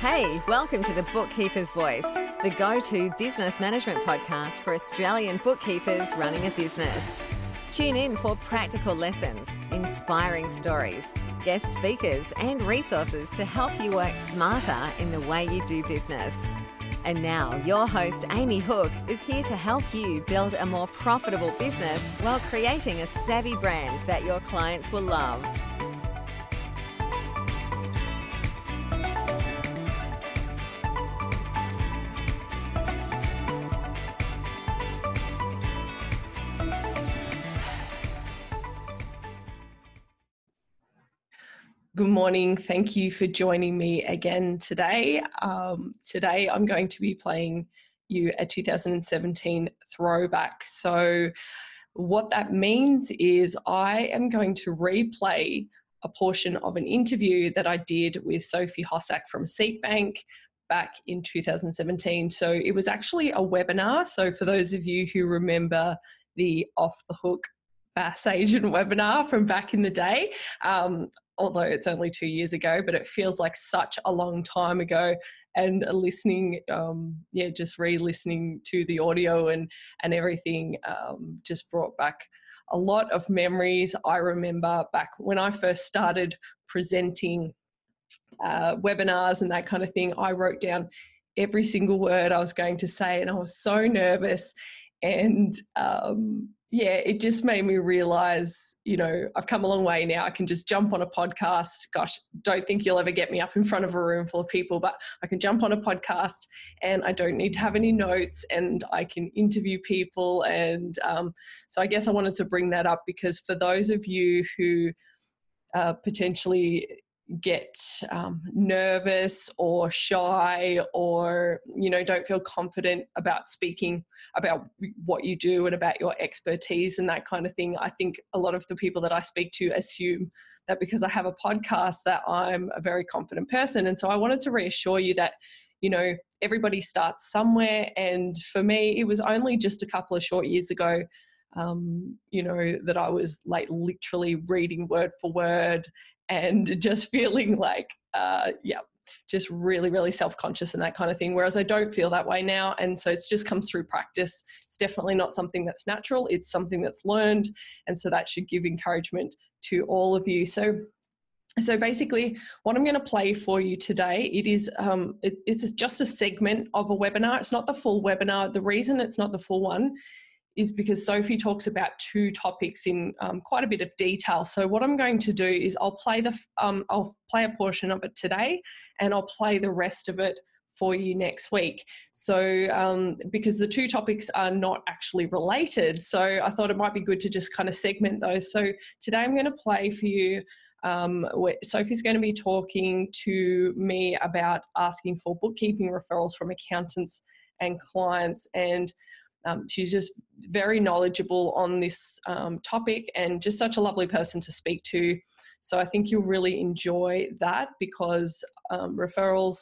Hey, welcome to the Bookkeeper's Voice, the go to business management podcast for Australian bookkeepers running a business. Tune in for practical lessons, inspiring stories, guest speakers, and resources to help you work smarter in the way you do business. And now, your host, Amy Hook, is here to help you build a more profitable business while creating a savvy brand that your clients will love. Good morning. Thank you for joining me again today. Um, today, I'm going to be playing you a 2017 throwback. So, what that means is I am going to replay a portion of an interview that I did with Sophie Hossack from Receipt Bank back in 2017. So, it was actually a webinar. So, for those of you who remember the Off the Hook BAS agent webinar from back in the day. Um, although it's only two years ago, but it feels like such a long time ago. And listening, um, yeah, just re-listening to the audio and and everything um, just brought back a lot of memories. I remember back when I first started presenting uh, webinars and that kind of thing. I wrote down every single word I was going to say, and I was so nervous. And um, yeah, it just made me realize, you know, I've come a long way now. I can just jump on a podcast. Gosh, don't think you'll ever get me up in front of a room full of people, but I can jump on a podcast and I don't need to have any notes and I can interview people. And um, so I guess I wanted to bring that up because for those of you who uh, potentially get um, nervous or shy or you know don't feel confident about speaking about what you do and about your expertise and that kind of thing. I think a lot of the people that i speak to assume that because i have a podcast that i'm a very confident person. And so i wanted to reassure you that you know everybody starts somewhere. And for me it was only just a couple of short years ago um, you know, that I was like literally reading word for word and just feeling like, uh, yeah, just really, really self conscious and that kind of thing. Whereas I don't feel that way now. And so it just comes through practice. It's definitely not something that's natural, it's something that's learned. And so that should give encouragement to all of you. So so basically, what I'm going to play for you today, it is um, it, it's just a segment of a webinar. It's not the full webinar. The reason it's not the full one is because Sophie talks about two topics in um, quite a bit of detail. So what I'm going to do is I'll play the um, I'll play a portion of it today, and I'll play the rest of it for you next week. So um, because the two topics are not actually related, so I thought it might be good to just kind of segment those. So today I'm going to play for you. Um, Sophie's going to be talking to me about asking for bookkeeping referrals from accountants and clients and um, she's just very knowledgeable on this um, topic and just such a lovely person to speak to. So I think you'll really enjoy that because um, referrals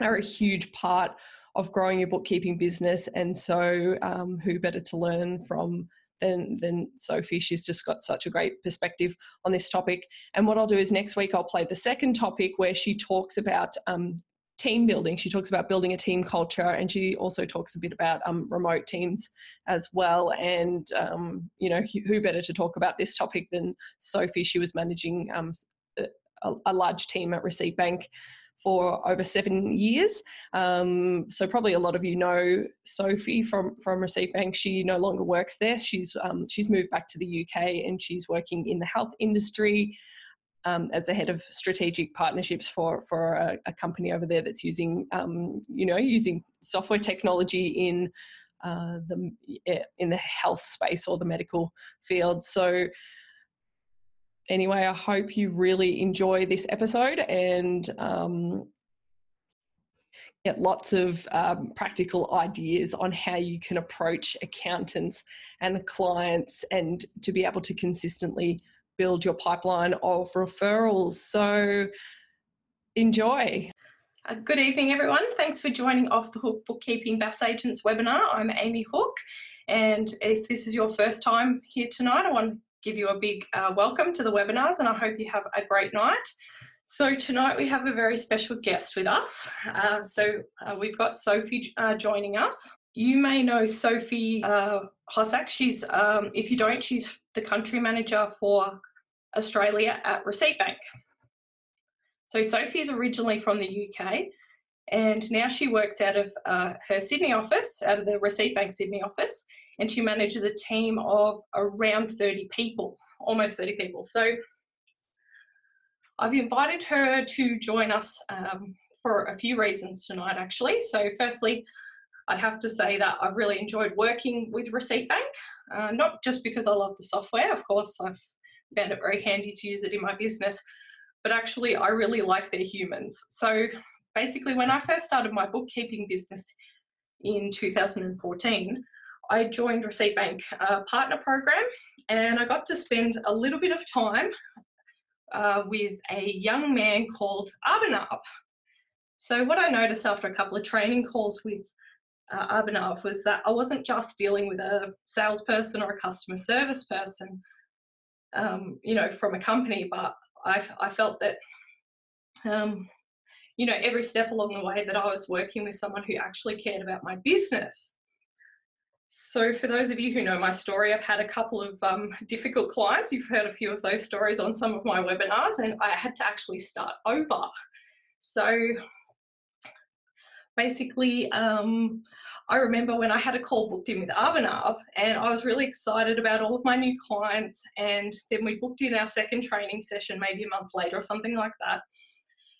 are a huge part of growing your bookkeeping business. And so, um, who better to learn from than than Sophie? She's just got such a great perspective on this topic. And what I'll do is next week I'll play the second topic where she talks about um, team building. She talks about building a team culture, and she also talks a bit about um, remote teams as well. And um, you know, who better to talk about this topic than Sophie? She was managing um, a, a, large team at Receipt Bank for over seven years. Um, so probably a lot of you know Sophie from from Receipt Bank. She no longer works there. She's um, she's moved back to the UK and she's working in the health industry um, as the head of strategic partnerships for for a, a company over there that's using um, you know using software technology in uh, the in the health space or the medical field. So anyway, I hope you really enjoy this episode and. Um, get lots of um, practical ideas on how you can approach accountants and clients and to be able to consistently build your pipeline of referrals. So enjoy. Uh, good evening, everyone. Thanks for joining Off the Hook Bookkeeping BAS Agents webinar. I'm Amy Hook, and if this is your first time here tonight, I want to give you a big uh, welcome to the webinars, and I hope you have a great night. So tonight we have a very special guest with us. Uh, so uh, we've got Sophie uh, joining us. You may know Sophie uh, Hossack. She's, um, if you don't, she's the country manager for Australia at Receipt Bank. So Sophie is originally from the UK, and now she works out of uh, her Sydney office, out of the Receipt Bank Sydney office, and she manages a team of around 30 people, almost 30 people. So I've invited her to join us um, for a few reasons tonight, actually. So, firstly, I'd have to say that I've really enjoyed working with Receipt Bank, uh, not just because I love the software, of course, I've found it very handy to use it in my business, but actually, I really like their humans. So, basically, when I first started my bookkeeping business in 2014, I joined Receipt Bank uh, partner program and I got to spend a little bit of time uh, with a young man called Abhinav. So, what I noticed after a couple of training calls with uh, was that I wasn't just dealing with a salesperson or a customer service person, um, you know, from a company, but I, I felt that, um, you know, every step along the way that I was working with someone who actually cared about my business. So, for those of you who know my story, I've had a couple of um, difficult clients. You've heard a few of those stories on some of my webinars, and I had to actually start over. So, basically, um, I remember when I had a call booked in with Abhinav, and I was really excited about all of my new clients. And then we booked in our second training session maybe a month later or something like that.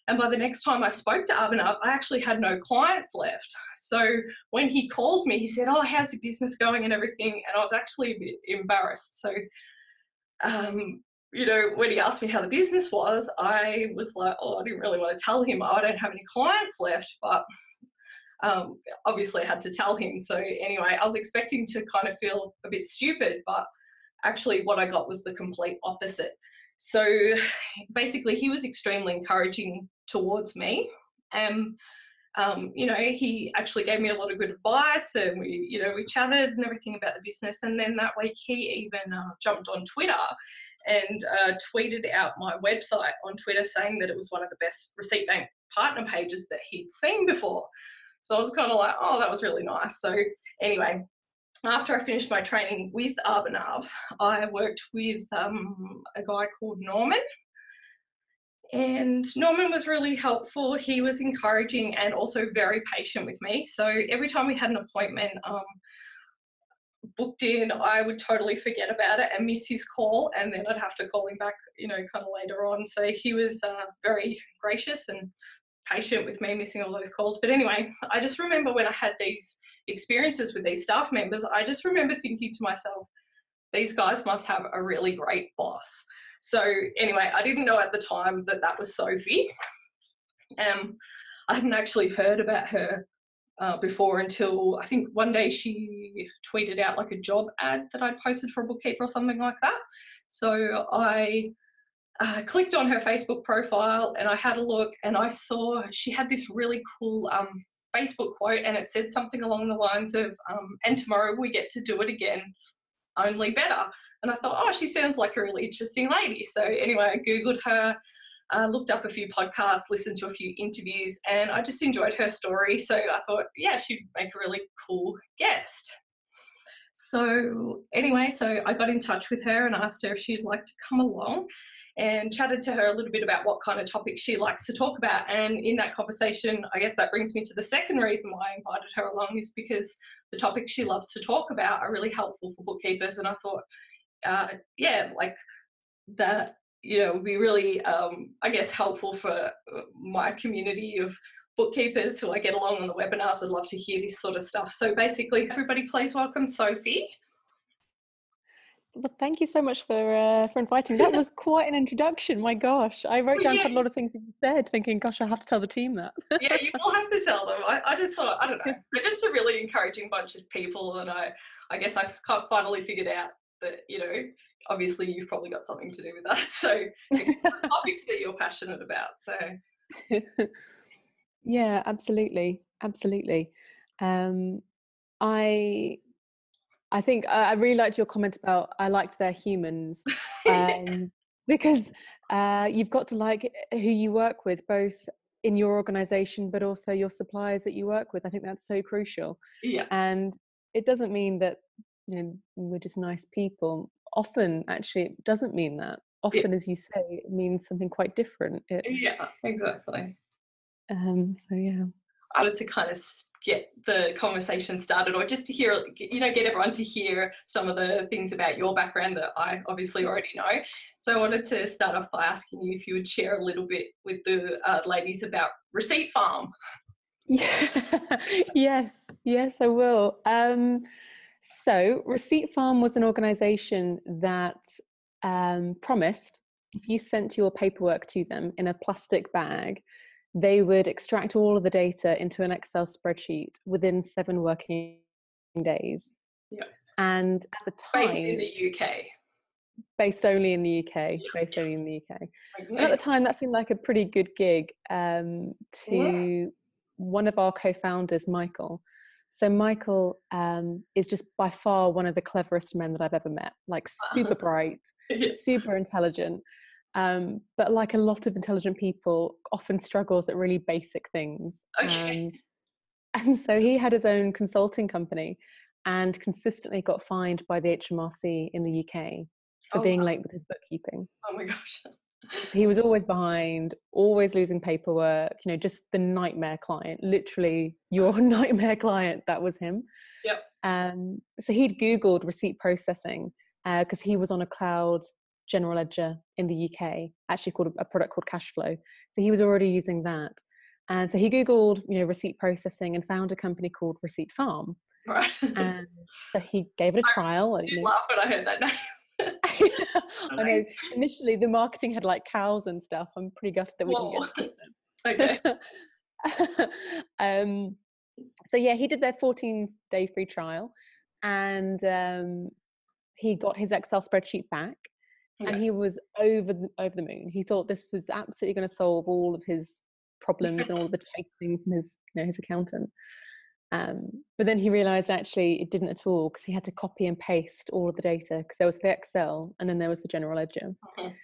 And by the next time I spoke to Abhinav, I actually had no clients left. So when he called me, he said, Oh, how's your business going and everything? And I was actually a bit embarrassed. So, um, you know, when he asked me how the business was, I was like, Oh, I didn't really want to tell him I don't have any clients left. But um, obviously, I had to tell him. So, anyway, I was expecting to kind of feel a bit stupid, but actually, what I got was the complete opposite. So basically, he was extremely encouraging towards me. And um, you know, he actually gave me a lot of good advice, and we, you know, we chatted and everything about the business. And then that week, he even uh, jumped on Twitter and uh, tweeted out my website on Twitter, saying that it was one of the best Receipt Bank partner pages that he'd seen before. So I was kind of like, oh, that was really nice. So anyway, after I finished my training with Abhinav, I worked with um, a guy called Norman. And Norman was really helpful. He was encouraging and also very patient with me. So every time we had an appointment um, booked in, I would totally forget about it and miss his call, and then I'd have to call him back, you know, kind of later on. So he was uh, very gracious and patient with me missing all those calls. But anyway, I just remember when I had these experiences with these staff members, I just remember thinking to myself, these guys must have a really great boss. So anyway, I didn't know at the time that that was Sophie. Um, I hadn't actually heard about her uh, before until I think one day she tweeted out like a job ad that I'd posted for a bookkeeper or something like that. So I uh, clicked on her Facebook profile and I had a look and I saw she had this really cool um, Facebook quote, and it said something along the lines of, um, and tomorrow we get to do it again, only better. And I thought, oh, she sounds like a really interesting lady. So anyway, I Googled her, uh, looked up a few podcasts, listened to a few interviews, and I just enjoyed her story. So I thought, yeah, she'd make a really cool guest. So anyway, so I got in touch with her and asked her if she'd like to come along and chatted to her a little bit about what kind of topics she likes to talk about. And in that conversation, I guess that brings me to the second reason why I invited her along is because the topics she loves to talk about are really helpful for bookkeepers. And I thought, uh, yeah, like that, you know, would be really, um, I guess, helpful for uh, my community of bookkeepers who I get along on the webinars would love to hear this sort of stuff. So basically, everybody please welcome Sophie. Well, thank you so much for uh, for inviting me. That was quite an introduction. My gosh, I wrote down yeah. quite a lot of things you said, thinking, "Gosh, I have to tell the team that." yeah, you will have to tell them. I, I just thought, I don't know, they're just a really encouraging bunch of people, and I, I guess I've finally figured out that you know, obviously, you've probably got something to do with that. So, topics that you're passionate about. So, yeah, absolutely, absolutely. Um, I I think uh, I really liked your comment about I liked their humans um, because uh, you've got to like who you work with, both in your organization, but also your suppliers that you work with. I think that's so crucial. Yeah. And it doesn't mean that you know we're just nice people. Often, actually, it doesn't mean that. Often, as you say, it means something quite different. It, Yeah, exactly. um, so yeah. I wanted to kind of get the conversation started or just to hear, you know, get everyone to hear some of the things about your background that I obviously already know. So I wanted to start off by asking you if you would share a little bit with the uh, ladies about Receipt Farm. Yeah. yes, yes, I will. Um, so, Receipt Farm was an organization that um, promised if you sent your paperwork to them in a plastic bag, they would extract all of the data into an Excel spreadsheet within seven working days. Yeah. And at the time, Based in the UK. based only in the UK, based only in the UK. And at the time, that seemed like a pretty good gig um, to one of our co-founders, Michael. So Michael um, is just by far one of the cleverest men that I've ever met. Like super bright, super intelligent, um, but like a lot of intelligent people, often struggles at really basic things. Okay. Um, and so he had his own consulting company, and consistently got fined by the HMRC in the UK for Oh, being late with his bookkeeping oh my gosh. he was always behind always losing paperwork you know just the nightmare client literally your nightmare client that was him Yep. um so he'd googled receipt processing because he was on a cloud general ledger in the uk actually called a product called KashFlow so he was already using that and so he googled you know receipt processing and found a company called receipt farm Right. and so he gave it a trial I and, laugh when I heard that name. I know. Initially, the marketing had like cows and stuff. I'm pretty gutted that we didn't get to keep Okay. um, so yeah, he did their 14 day free trial, and um, he got his Excel spreadsheet back, And he was over the, over the moon. He thought this was absolutely going to solve all of his problems and all of the chasing from his you know his accountant. Um, but then he realized actually it didn't at all because he had to copy and paste all of the data because there was the Excel and then there was the general ledger. Mhm.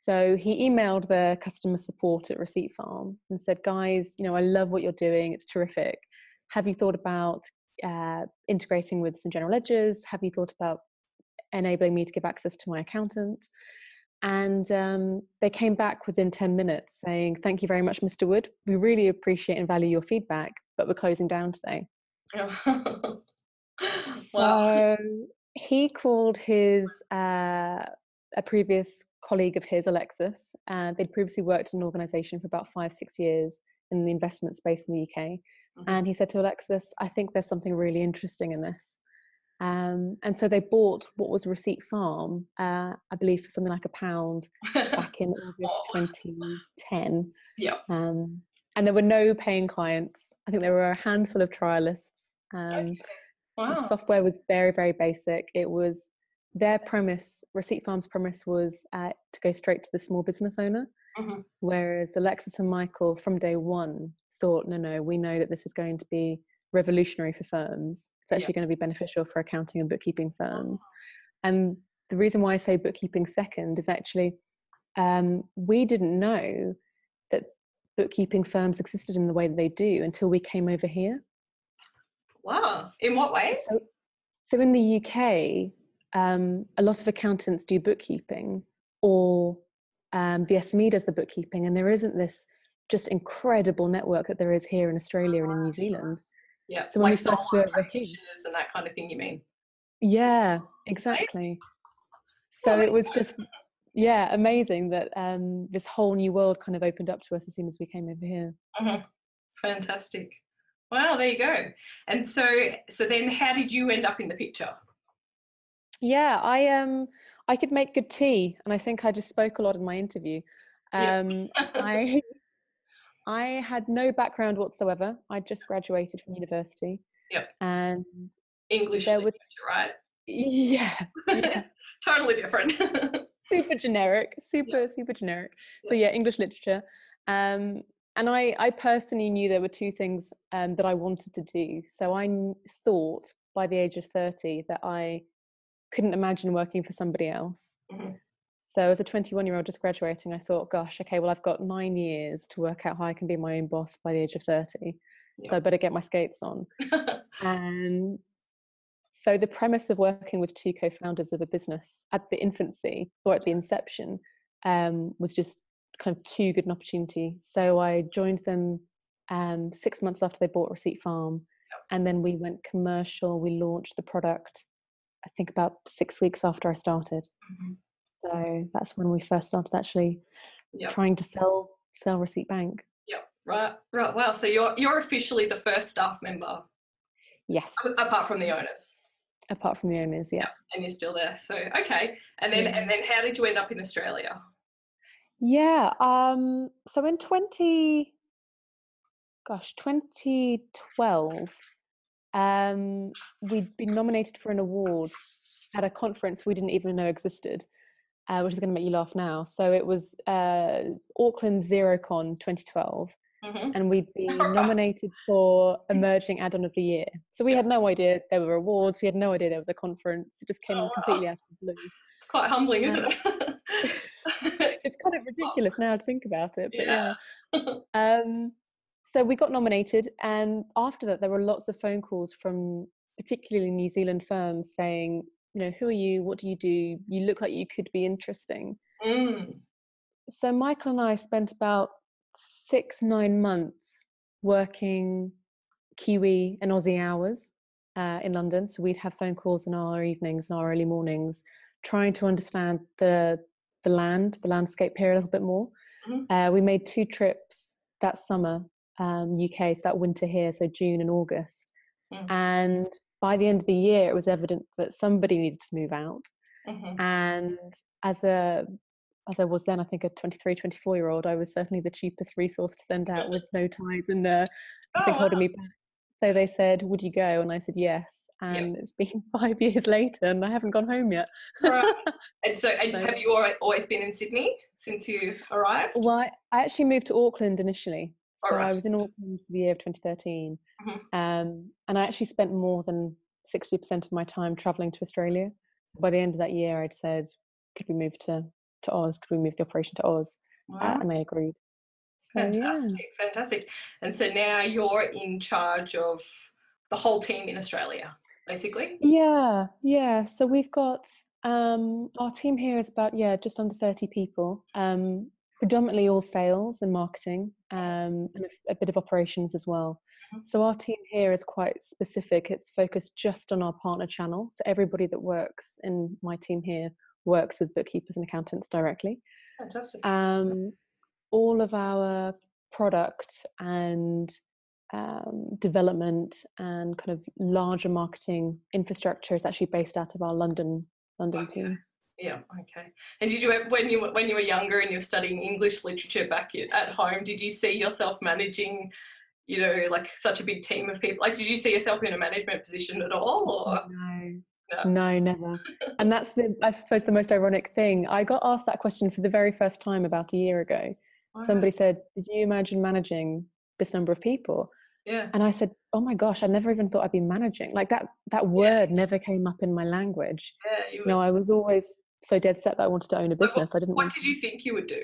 So he emailed the customer support at Receipt Farm and said, guys, you know, I love what you're doing. It's terrific. Have you thought about uh, integrating with some general ledgers? Have you thought about enabling me to give access to my accountant? And um, they came back within 10 minutes saying, Thank you very much, Mr. Wood. We really appreciate and value your feedback, but we're closing down today. wow. So he called his uh, a previous colleague of his, Alexis. Uh, they'd previously worked in an organisation for about five, six years in the investment space in the UK. Mhm. And he said to Alexis, "I think there's something really interesting in this." Um, and so they bought what was Receipt Farm, uh, I believe, for something like a pound back in August Oh. 2010. Yeah. Um, and there were no paying clients. I think there were a handful of trialists. Um, Okay. the software was very, very basic. It was their premise, Receipt Farm's premise was uh, to go straight to the small business owner. Mhm. Whereas Alexis and Michael from day one thought, no, no, we know that this is going to be revolutionary for firms. It's Yeah. actually going to be beneficial for accounting and bookkeeping firms. And the reason why I say bookkeeping second is actually um, we didn't know that bookkeeping firms existed in the way that they do until we came over here. Wow. In what way? So, so in the UK, um, a lot of accountants do bookkeeping, or um, the SME does the bookkeeping, and there isn't this just incredible network that there is here in Australia and in New Zealand. Yeah. So when like we first were practitioners and that kind of thing, you mean? Yeah, exactly. So it was just, yeah, amazing that um, this whole new world kind of opened up to us as soon as we came over here. Mhm. Fantastic. Wow, there you go. And so, so then, how did you end up in the picture? Yeah, I um I could make good tea, and I think I just spoke a lot in my interview. Yeah. Um, I I had no background whatsoever. I just graduated from university. Yep. And English There literature, right? yeah, yeah, totally different. super generic, super super generic. So yeah, English literature. Um, and I I personally knew there were two things um, that I wanted to do. So I thought by the age of thirty that I couldn't imagine working for somebody else. Mhm. So as a 21 year old just graduating, I thought, gosh, okay, well, I've got nine years to work out how I can be my own boss by the age of 30. Yeah. So I better get my skates on. and so the premise of working with two co-founders of a business at the infancy or at the inception um, was just kind of too good an opportunity. So I joined them um, six months after they bought Receipt Farm, and then we went commercial. We launched the product, I think about six weeks after I started. Mhm. So that's when we first started actually Yep. trying to sell sell Receipt Bank. Yep. Right. Right. Wow. So you're you're officially the first staff member Yes, apart from the owners, apart from the owners, yeah. and you're still there. So okay. And then Yeah. and then how did you end up in Australia? Yeah. Um, so in 20, gosh, 2012, um, we'd been nominated for an award at a conference we didn't even know existed, uh, which is going to make you laugh now. So it was uh, Auckland Xerocon 2012, hmm and we'd been nominated for Emerging Add-on of the Year. So we had no idea there were awards. We had no idea there was a conference. It just came Oh, wow. completely out of the blue. It's quite humbling, isn't it? It's kind of ridiculous now to think about it, but Yeah. yeah. Um, so we got nominated, and after that, there were lots of phone calls from particularly New Zealand firms saying, you know, who are you? What do you do? You look like you could be interesting. mm. So Michael and I spent about six, nine months working Kiwi and Aussie hours uh, in London. So we'd have phone calls in our evenings and our early mornings, trying to understand the the land, the landscape here a little bit more. Mhm. Uh, we made two trips that summer, um, UK, so that winter here, so June and August. Mhm. And by the end of the year, it was evident that somebody needed to move out Mhm. and as a as I was then, I think a 23, 24 year old, I was certainly the cheapest resource to send out with no ties and uh, nothing Oh, holding wow. me back. So they said, "Would you go?" And I said, "Yes." And it's been five years later, and I haven't gone home yet. Right. And so, and So- have you always been in Sydney since you arrived? well, I actually moved to Auckland initially. So I was in Auckland for the year of 2013, Mhm. um, and I actually spent more than 60% of my time traveling to Australia. So by the end of that year, I'd said, "Could we move to to Oz? Could we move the operation to Oz?" Uh, Wow. and they agreed. So, yeah. Fantastic, fantastic. And so now you're in charge of the whole team in Australia, basically. Yeah, yeah. So we've got um, our team here is about yeah just under thirty people, um, predominantly all sales and marketing, um, and a, a bit of operations as well. Mhm. So our team here is quite specific. It's focused just on our partner channel. So everybody that works in my team here works with bookkeepers and accountants directly. Fantastic. Um, all of our product and um, development and kind of larger marketing infrastructure is actually based out of our London London Okay. team. Yeah. Okay. And did you when you were- when you were younger and you were studying English literature back at, home? Did you see yourself managing, you know, like such a big team of people? Like, did you see yourself in a management position at all? Or No, No. no, never. And that's the I suppose the most ironic thing. I got asked that question for the very first time about a year ago. Oh, Somebody said, "Did you imagine managing this number of people?" Yeah. And I said, "Oh my gosh, I never even thought I'd be managing. Like that that word never came up in my language." Yeah. You No, I was always so dead set that I wanted to own a So what- business. I didn't What did you think you would do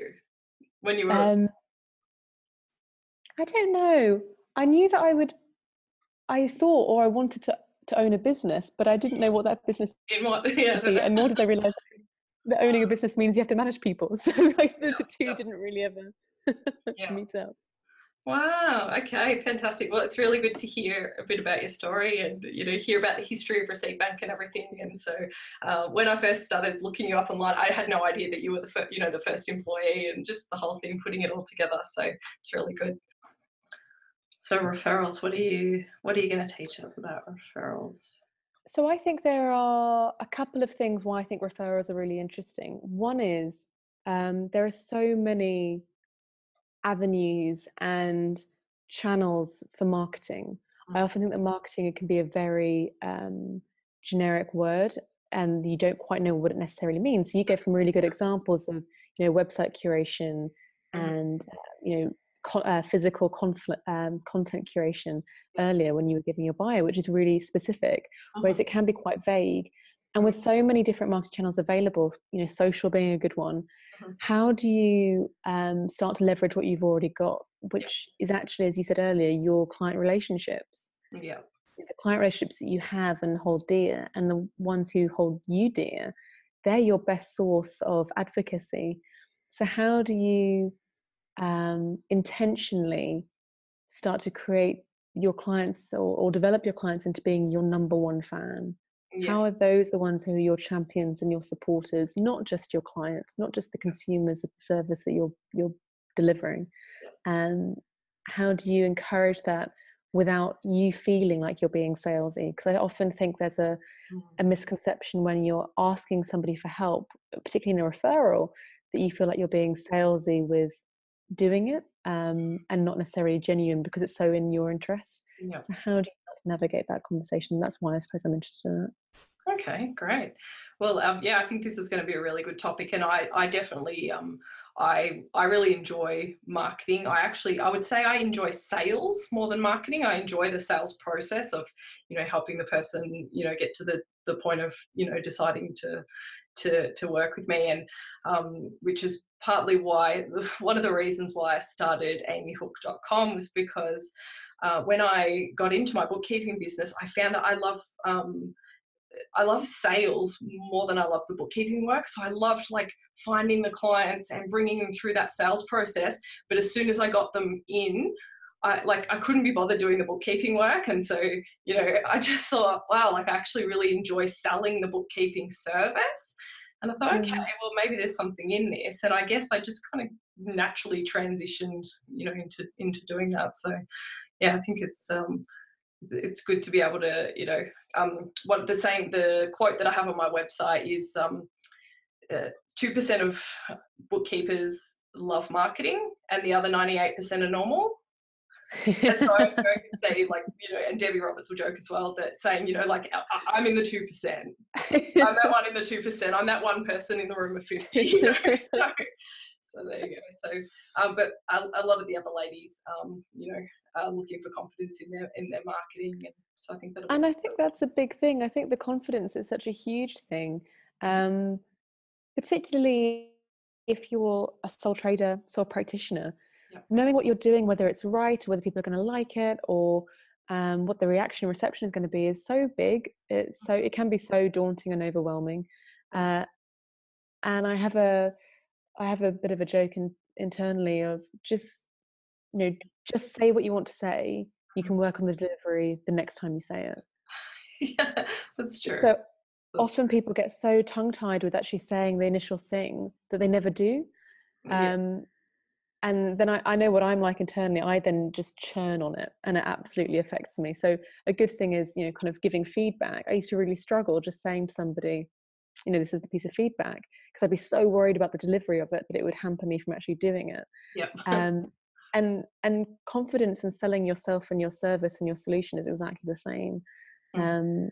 when you were? um I don't know. I knew that I would I thought or I wanted to to own a business, but I didn't know what that business in what? Yeah. Be, and nor did I realize that owning a business means you have to manage people. So like the, the two yeah. didn't really ever Yeah. meet up. Wow. Okay. Fantastic. Well, it's really good to hear a bit about your story and you know hear about the history of Receipt Bank and everything. And so, uh, when I first started looking you up online, I had no idea that you were the fir- you know the first employee and just the whole thing, putting it all together. So it's really good. So referrals. What are you What are you going to teach us about referrals? So I think there are a couple of things why I think referrals are really interesting. One is um, there are so many avenues and channels for marketing. I Mm. often think that marketing can be a very um, generic word, and you don't quite know what it necessarily means. So you gave some really good examples of, you know, website curation Mhm. and uh, you know, co- uh, physical conflict, um, content curation earlier when you were giving your bio, which is really specific whereas Mhm. it can be quite vague. And with so many different marketing channels available, you know, social being a good one, mm-hmm. How do you um, start to leverage what you've already got, which yeah. is actually, as you said earlier, your client relationships? Yeah. The client relationships that you have and hold dear, and the ones who hold you dear, they're your best source of advocacy. So, how do you um, intentionally start to create your clients or, or, develop your clients into being your number one fan? Yeah. How are those the ones who are your champions and your supporters, not just your clients, not just the consumers of the service that you're you're delivering? And how do you encourage that without you feeling like you're being salesy? Because I often think there's a, a mm. misconception when you're asking somebody for help, particularly in a referral, that you feel like you're being salesy with doing it um, and not necessarily genuine because it's so in your interest. Yeah. So how do you navigate that conversation? That's why I suppose I'm interested in it. Okay, great. Well, um, yeah, I think this is going to be a really good topic, and I, I definitely, um, I, I really enjoy marketing. I actually, I would say, I enjoy sales more than marketing. I enjoy the sales process of, you know, helping the person, you know, get to the the point of, you know, deciding to to to work with me, and um, which is partly why one of the reasons why I started amyhook.com was because uh, when I got into my bookkeeping business, I found that I love um, I love sales more than I love the bookkeeping work. So I loved like finding the clients and bringing them through that sales process. But as soon as I got them in, I like I couldn't be bothered doing the bookkeeping work. And so, you know, I just thought, wow, like I actually really enjoy selling the bookkeeping service. And I thought, okay, mm. well, maybe there's something in this. And I guess I just kind of naturally transitioned, you know, into into doing that. So, yeah, I think it's um, it's good to be able to, you know, um, what the saying, the quote that I have on my website is um, uh, two uh, percent of bookkeepers love marketing, and the other ninety eight percent are normal and so I was going to say, like, you know, and Debbie Roberts will joke as well that saying, you know, like, I, am in the 2%. I'm that one in the 2%. I'm that one person in the room of 50. You know? so, so there you go. So, um, but a, a, lot of the other ladies, um, you know, are looking for confidence in their in their marketing, and so I think that. And I think that's a big thing. I think the confidence is such a huge thing, um, particularly if you're a sole trader, sole practitioner yeah. knowing what you're doing whether it's right or whether people are going to like it or um, what the reaction reception is going to be is so big it's so it can be so daunting and overwhelming uh, and i have a i have a bit of a joke in, internally of just you know just say what you want to say you can work on the delivery the next time you say it yeah that's true so often people get so tongue tied with actually saying the initial thing that they never do yeah. um, and then I, I know what I'm like internally. I then just churn on it, and it absolutely affects me. So a good thing is, you know, kind of giving feedback. I used to really struggle just saying to somebody, you know, this is the piece of feedback, because I'd be so worried about the delivery of it that it would hamper me from actually doing it. Yeah. um, and and confidence in selling yourself and your service and your solution is exactly the same. Mm. Um,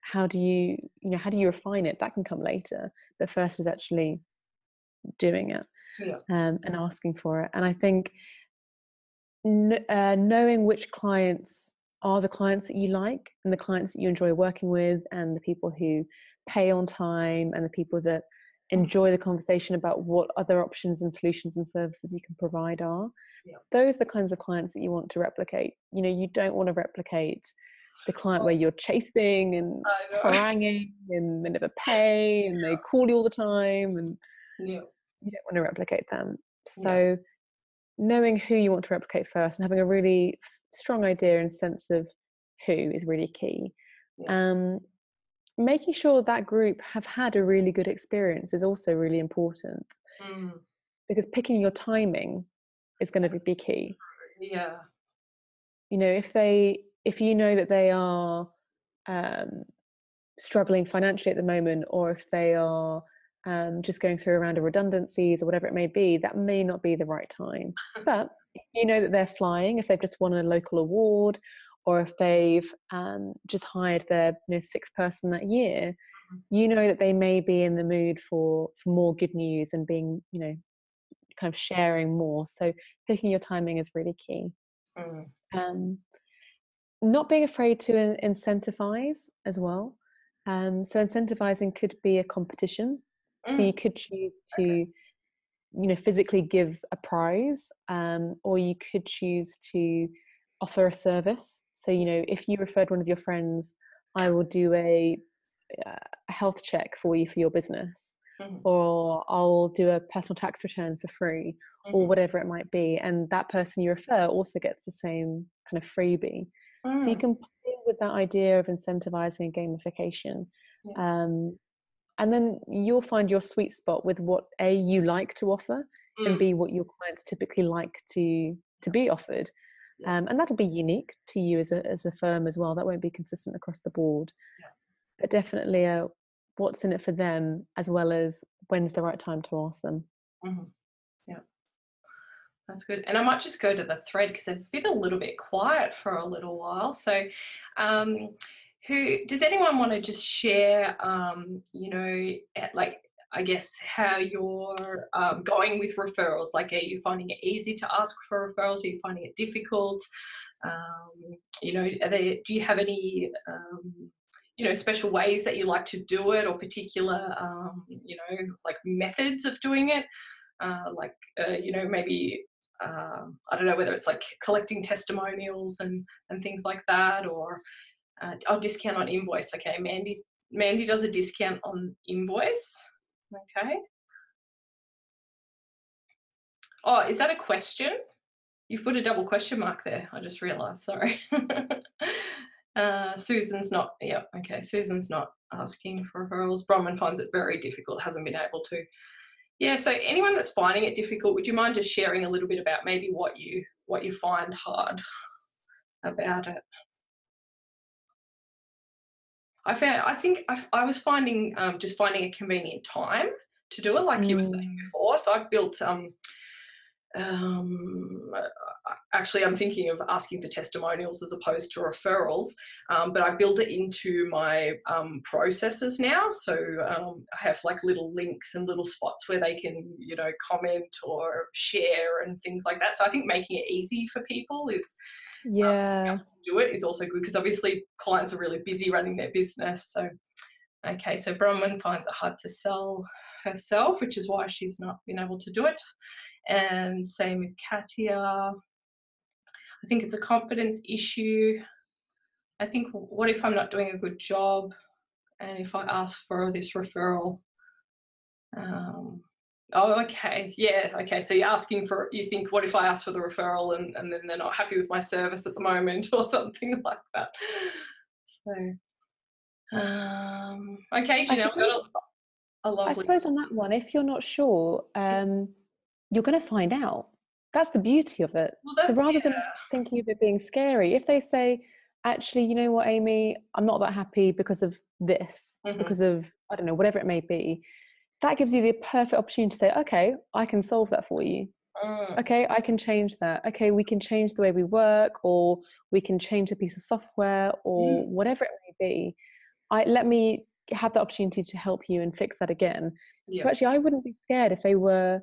how do you, you know, how do you refine it? That can come later, but first is actually doing it yeah. um, and asking for it. And I think n- uh, knowing which clients are the clients that you like and the clients that you enjoy working with and the people who pay on time and the people that enjoy the conversation about what other options and solutions and services you can provide are yeah. those are the kinds of clients that you want to replicate you know you don't want to replicate the client where you're chasing and haranguing and they never pay and they call you all the time and yeah you don't want to replicate them. So knowing who you want to replicate first and having a really strong idea and sense of who is really key. Yeah. Um, making sure that group have had a really good experience is also really important mm. because picking your timing is going to be key. Yeah. You know, if they if you know that they are um, struggling financially at the moment, or if they are um, just going through a round of redundancies or whatever it may be, that may not be the right time. But if you know that they're flying, if they've just won a local award, or if they've um, just hired their you know, sixth person that year, mm-hmm. you know that they may be in the mood for for more good news and being you know kind of sharing more. So picking your timing is really key. Mm. Um, not being afraid to incentivize as well. Um, so incentivizing could be a competition. So Mm. you could choose to, you know, physically give a prize, um, or you could choose to offer a service. So you know, if you referred one of your friends, I will do a, uh, a health check for you for your business, Mhm. or I'll do a personal tax return for free, or Mhm. whatever it might be. And that person you refer also gets the same kind of freebie. So you Mm. can play with that idea of incentivizing and gamification. Yeah. Um, and then you'll find your sweet spot with what A you like to offer and Mm. B what your clients typically like to to be offered. Yeah. Um, and that'll be unique to you as a as a firm as well. That won't be consistent across the board. Yeah. But definitely uh, what's in it for them as well as when's the right time to ask them. Mhm. Yeah, that's good. And I might just go to the thread because I've been a little bit quiet for a little while. So, um, who does anyone want to just share? Um, you know, at, like I guess how you're um, going with referrals. Like, are you finding it easy to ask for referrals? Are you finding it difficult? Um, you know, they, do you have any um, you know special ways that you like to do it or particular um, you know like methods of doing it uh, like uh, you know maybe um, I don't know whether it's like collecting testimonials and and things like that or uh, oh discount on invoice okay Mandy's Mandy does a discount on invoice okay oh is that a question you've put a double question mark there I just realized sorry Uh, Susan's not, yeah, okay. Susan's not asking for referrals. Bronwyn finds it very difficult, hasn't been able to. Yeah, so anyone that's finding it difficult, would you mind just sharing a little bit about maybe what you what you find hard about it? I found, I think I, I was finding um, just finding a convenient time to do it, like you were saying Mm. before. So I've built um, um, actually i'm thinking of asking for testimonials as opposed to referrals um, but i build it into my um, processes now so um, i have like little links and little spots where they can you know comment or share and things like that so i think making it easy for people is Yeah. able to do it is also good because obviously clients are really busy running their business so okay so bronwyn finds it hard to sell herself which is why she's not been able to do it and same with Katia. I think it's a confidence issue. I think, what if I'm not doing a good job? And if I ask for this referral? Um, oh, okay. Yeah, okay. So you're asking for, you think, what if I ask for the referral and, and then they're not happy with my service at the moment or something like that? So, um, okay. I you know, I've got a, a I lovely. suppose on that one, if you're not sure, um, you're going to find out. That's the beauty of it. Well, so rather than thinking of it being scary, if they say, actually, you know what, Amy, I'm not that happy because of this, Mhm. because of, I don't know, whatever it may be, that gives you the perfect opportunity to say, okay, I can solve that for you. Mm, Okay, I can change that. Okay, we can change the way we work, or we can change a piece of software, or whatever it may be. I let me have the opportunity to help you and fix that again. yeah. So actually, I wouldn't be scared if they were,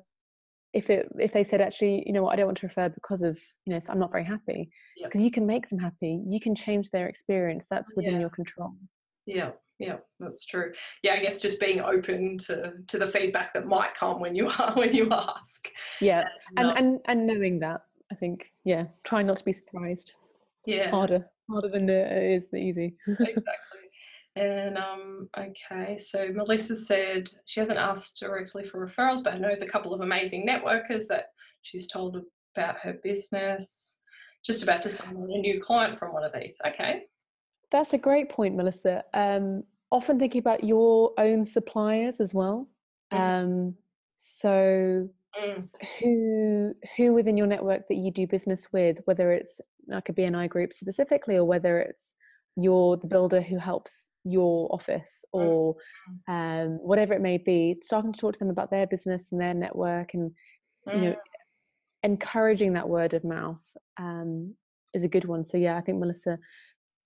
if it if they said actually, you know what, I don't want to refer because of you know so I'm not very happy. Because you can make them happy. You can change their experience. That's within Yeah. your control. Yeah, yeah, that's true. Yeah, I guess just being open to to the feedback that might come when you are when you ask. Yeah, and uh, and and knowing that, I think, yeah, try not to be surprised. yeah, Harder, harder than it is the easy. exactly. And um, okay, so Melissa said she hasn't asked directly for referrals, but knows a couple of amazing networkers that she's told about her business. Just about to sign on a new client from one of these. Okay. That's a great point, Melissa. Um, often thinking about your own suppliers as well. Mhm. Um, so Mm, who who within your network that you do business with, whether it's like a BNI group specifically, or whether it's you're the builder who helps your office Mm. or um, whatever it may be, starting to talk to them about their business and their network and you know mm. encouraging that word of mouth um, is a good one. So yeah, I think Melissa,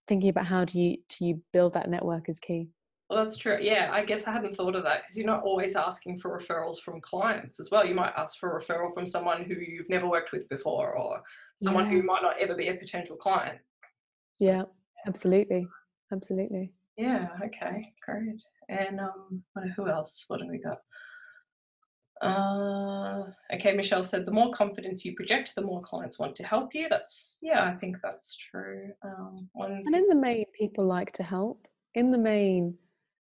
thinking about how do you do you build that network is key. Well, that's true. Yeah, I guess I hadn't thought of that because you're not always asking for referrals from clients as well. You might ask for a referral from someone who you've never worked with before or someone Yeah. who might not ever be a potential client. So, Yeah, absolutely, absolutely. Yeah. Okay. Great. And um, who else? What have we got? Uh, okay, Michelle said the more confidence you project, the more clients want to help you. That's yeah, I think that's true. Um, one, And in the main, people like to help. In the main,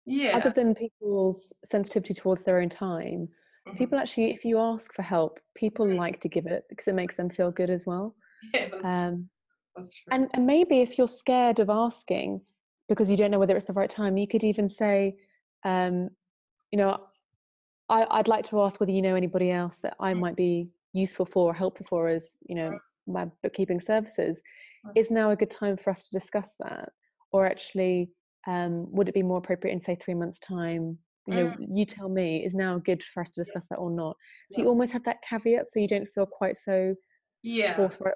yeah, other than people's sensitivity towards their own time, mhm, people actually, if you ask for help, people Mm. like to give it because it makes them feel good as well. yeah, that's, Um, that's true. and, and maybe if you're scared of asking because you don't know whether it's the right time, you could even say, um, you know, I, I'd like to ask whether you know anybody else that I Mm. might be useful for or helpful for as, you know, Mm. my bookkeeping services. Mm. Is now a good time for us to discuss that? Or actually, um, would it be more appropriate in, say, three months' time? You know, you tell me, is now good for us to discuss that or not? So you almost have that caveat so you don't feel quite so yeah, forthright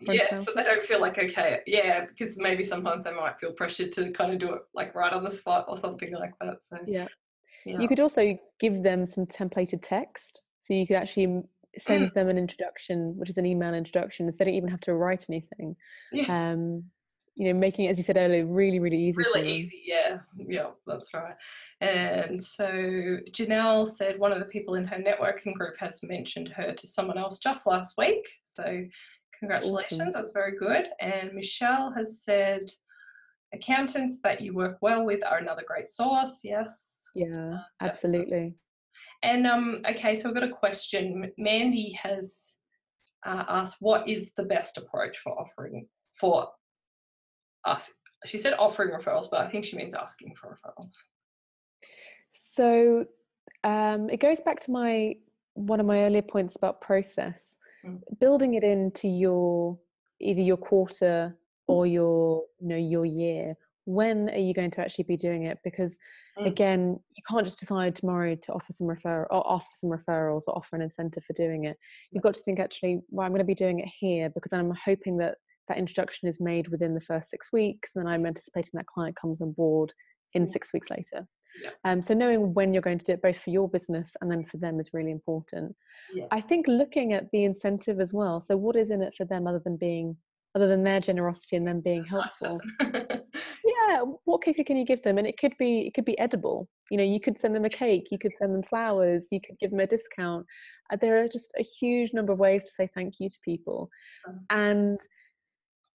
yeah, so they don't feel like okay, yeah, because maybe sometimes they might feel pressured to kind of do it like right on the spot or something like that. So Yeah. Yeah, You could also give them some templated text. So you could actually Mm. send them an introduction, which is an email introduction, so they don't even have to write anything. yeah. Um, you know, making it, as you said earlier, really, really easy. for really them. easy yeah yeah that's right and so janelle said one of the people in her networking group has mentioned her to someone else just last week so congratulations Awesome. that's very good and michelle has said accountants that you work well with are another great source yes Yeah, definitely. absolutely. and um okay so i've got a question mandy has uh, asked what is the best approach for offering for us she said offering referrals but i think she means asking for referrals So um, it goes back to my one of my earlier points about process, Mm. building it into your either your quarter or your you know your year. When are you going to actually be doing it? Because Mm. again, you can't just decide tomorrow to offer some refer or ask for some referrals or offer an incentive for doing it. You've got to think actually, well, I'm going to be doing it here because I'm hoping that that introduction is made within the first six weeks, and then I'm anticipating that client comes on board in Yeah. six weeks later. Yeah. Um, so knowing when you're going to do it, both for your business and then for them, is really important. Yes. I think looking at the incentive as well. So what is in it for them, other than being, other than their generosity and them being helpful? yeah what kicker can you give them? And it could be it could be edible. You know you could send them a cake you could send them flowers you could give them a discount. Uh, there are just a huge number of ways to say thank you to people. Um. and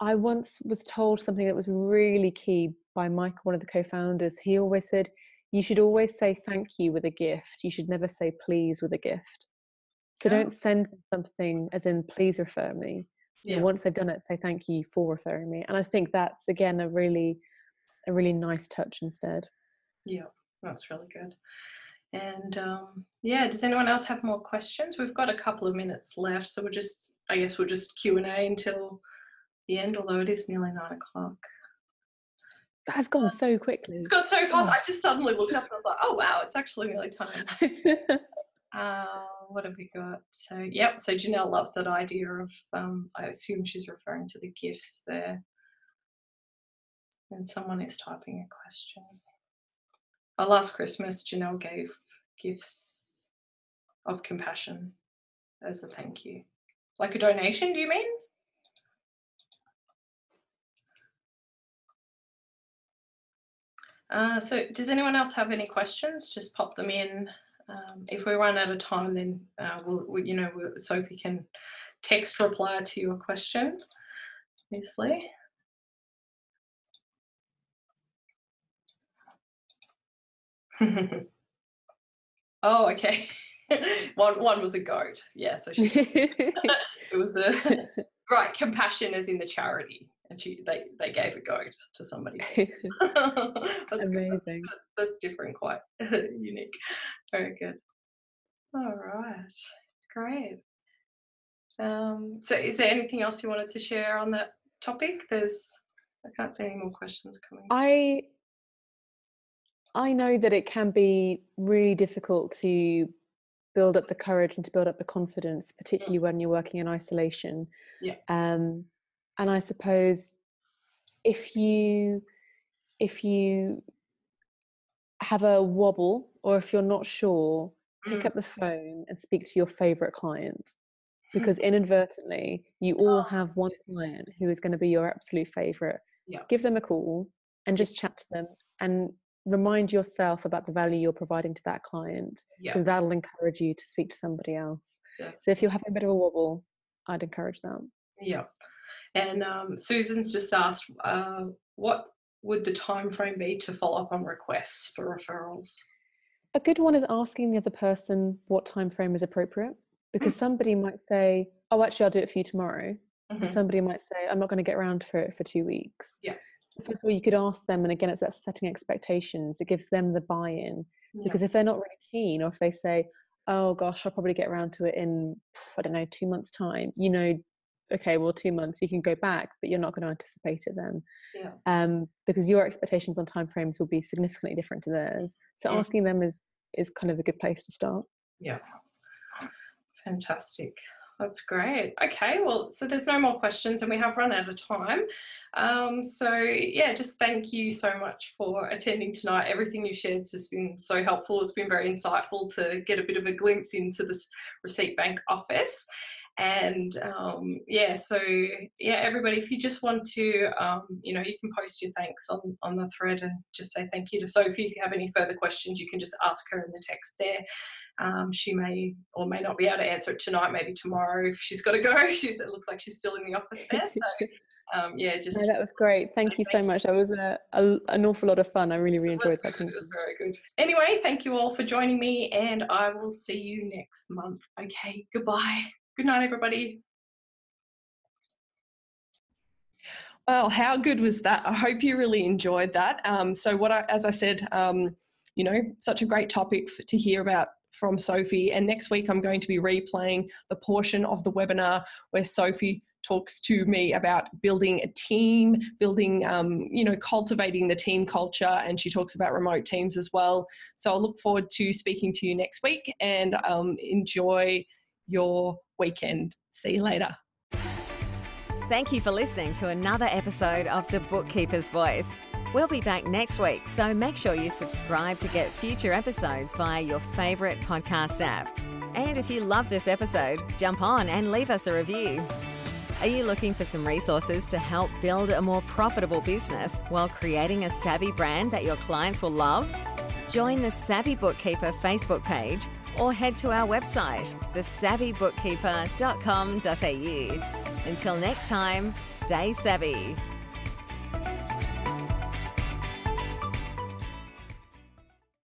i once was told something that was really key by michael one of the co-founders. He always said you should always say thank you with a gift. You should never say please with a gift. So Oh. don't send something as in please refer me. Yeah. once they've done it say thank you for referring me. And i think that's again a really a really nice touch instead yeah, that's really good. And um, yeah, does anyone else have more questions? We've got a couple of minutes left, so we'll just, I guess, we'll just Q and A until the end. Although it is nearly nine o'clock. that has gone so quickly It's got so fast. Oh. I just suddenly looked up and I was like, oh wow, it's actually nearly time. Uh, what have we got? So, yep. So Janelle loves that idea of. Um, I assume she's referring to the gifts there. And someone is typing a question. Oh, last Christmas, Janelle gave gifts of compassion as a thank you, like a donation. Do you mean? Uh, so, does anyone else have any questions? Just pop them in. Um, if we run out of time, then uh, we'll, we, you know, Sophie can text reply to your question, obviously. oh, okay. one one was a goat. Yeah, so she it was a right compassion is in the charity, and she they they gave a goat to somebody. that's good. That's- Amazing. That's, that's different, quite unique. Very good. All right, great. Um, so, is there anything else you wanted to share on that topic? There's, I can't see any more questions coming. i i know that it can be really difficult to build up the courage and to build up the confidence particularly when you're working in isolation Yeah. um and i suppose if you if you have a wobble or if you're not sure pick Mm. up the phone and speak to your favorite client because inadvertently you all Oh. have one client who is going to be your absolute favorite Yeah. give them a call and just chat to them and remind yourself about the value you're providing to that client Yeah. because that'll encourage you to speak to somebody else Yeah. so if you're having a bit of a wobble i'd encourage that Yeah. And um, Susan's just asked, uh, what would the time frame be to follow up on requests for referrals? a good one is asking the other person what time frame is appropriate because somebody might say oh actually i'll do it for you tomorrow and Mhm. somebody might say i'm not going to get around for it for two weeks Yeah. First of all you could ask them and again it's that setting expectations it gives them the buy-in Yeah. because if they're not really keen or if they say oh gosh i'll probably get around to it in i don't know two months time you know okay well two months you can go back but you're not going to anticipate it then Yeah. um, because your expectations on timeframes will be significantly different to theirs so Yeah. asking them is is kind of a good place to start Yeah. Fantastic. That's great. Okay, well, so there's no more questions and we have run out of time. Um, so, yeah, just thank you so much for attending tonight. Everything you've shared has just been so helpful. It's been very insightful to get a bit of a glimpse into this receipt bank office. And um, yeah, so yeah, everybody, if you just want to, um, you know, you can post your thanks on, on the thread and just say thank you to Sophie. If you have any further questions, you can just ask her in the text there. Um, she may or may not be able to answer it tonight, maybe tomorrow if she's got to go. She's, it looks like she's still in the office there. So, um, yeah, just. no, that was great thank you so much that was a, a, an awful lot of fun i really really it was enjoyed that good, Thank It you. was very good. Anyway, thank you all for joining me, and I will see you next month. Okay, goodbye. Good night, everybody. Well, how good was that? I hope you really enjoyed that. Um, so, what I, as I said, um, you know, such a great topic f to hear about from Sophie. And next week, I'm going to be replaying the portion of the webinar where Sophie talks to me about building a team, building, um, you know, cultivating the team culture, and she talks about remote teams as well. So, I look forward to speaking to you next week and um, enjoy your weekend. See you later. Thank you for listening to another episode of The Bookkeeper's Voice. We'll be back next week, so make sure you subscribe to get future episodes via your favourite podcast app. And if you love this episode, jump on and leave us a review. Are you looking for some resources to help build a more profitable business while creating a savvy brand that your clients will love? Join the Savvy Bookkeeper Facebook page or head to our website, thesavvybookkeeper.com.au. Until next time, stay savvy.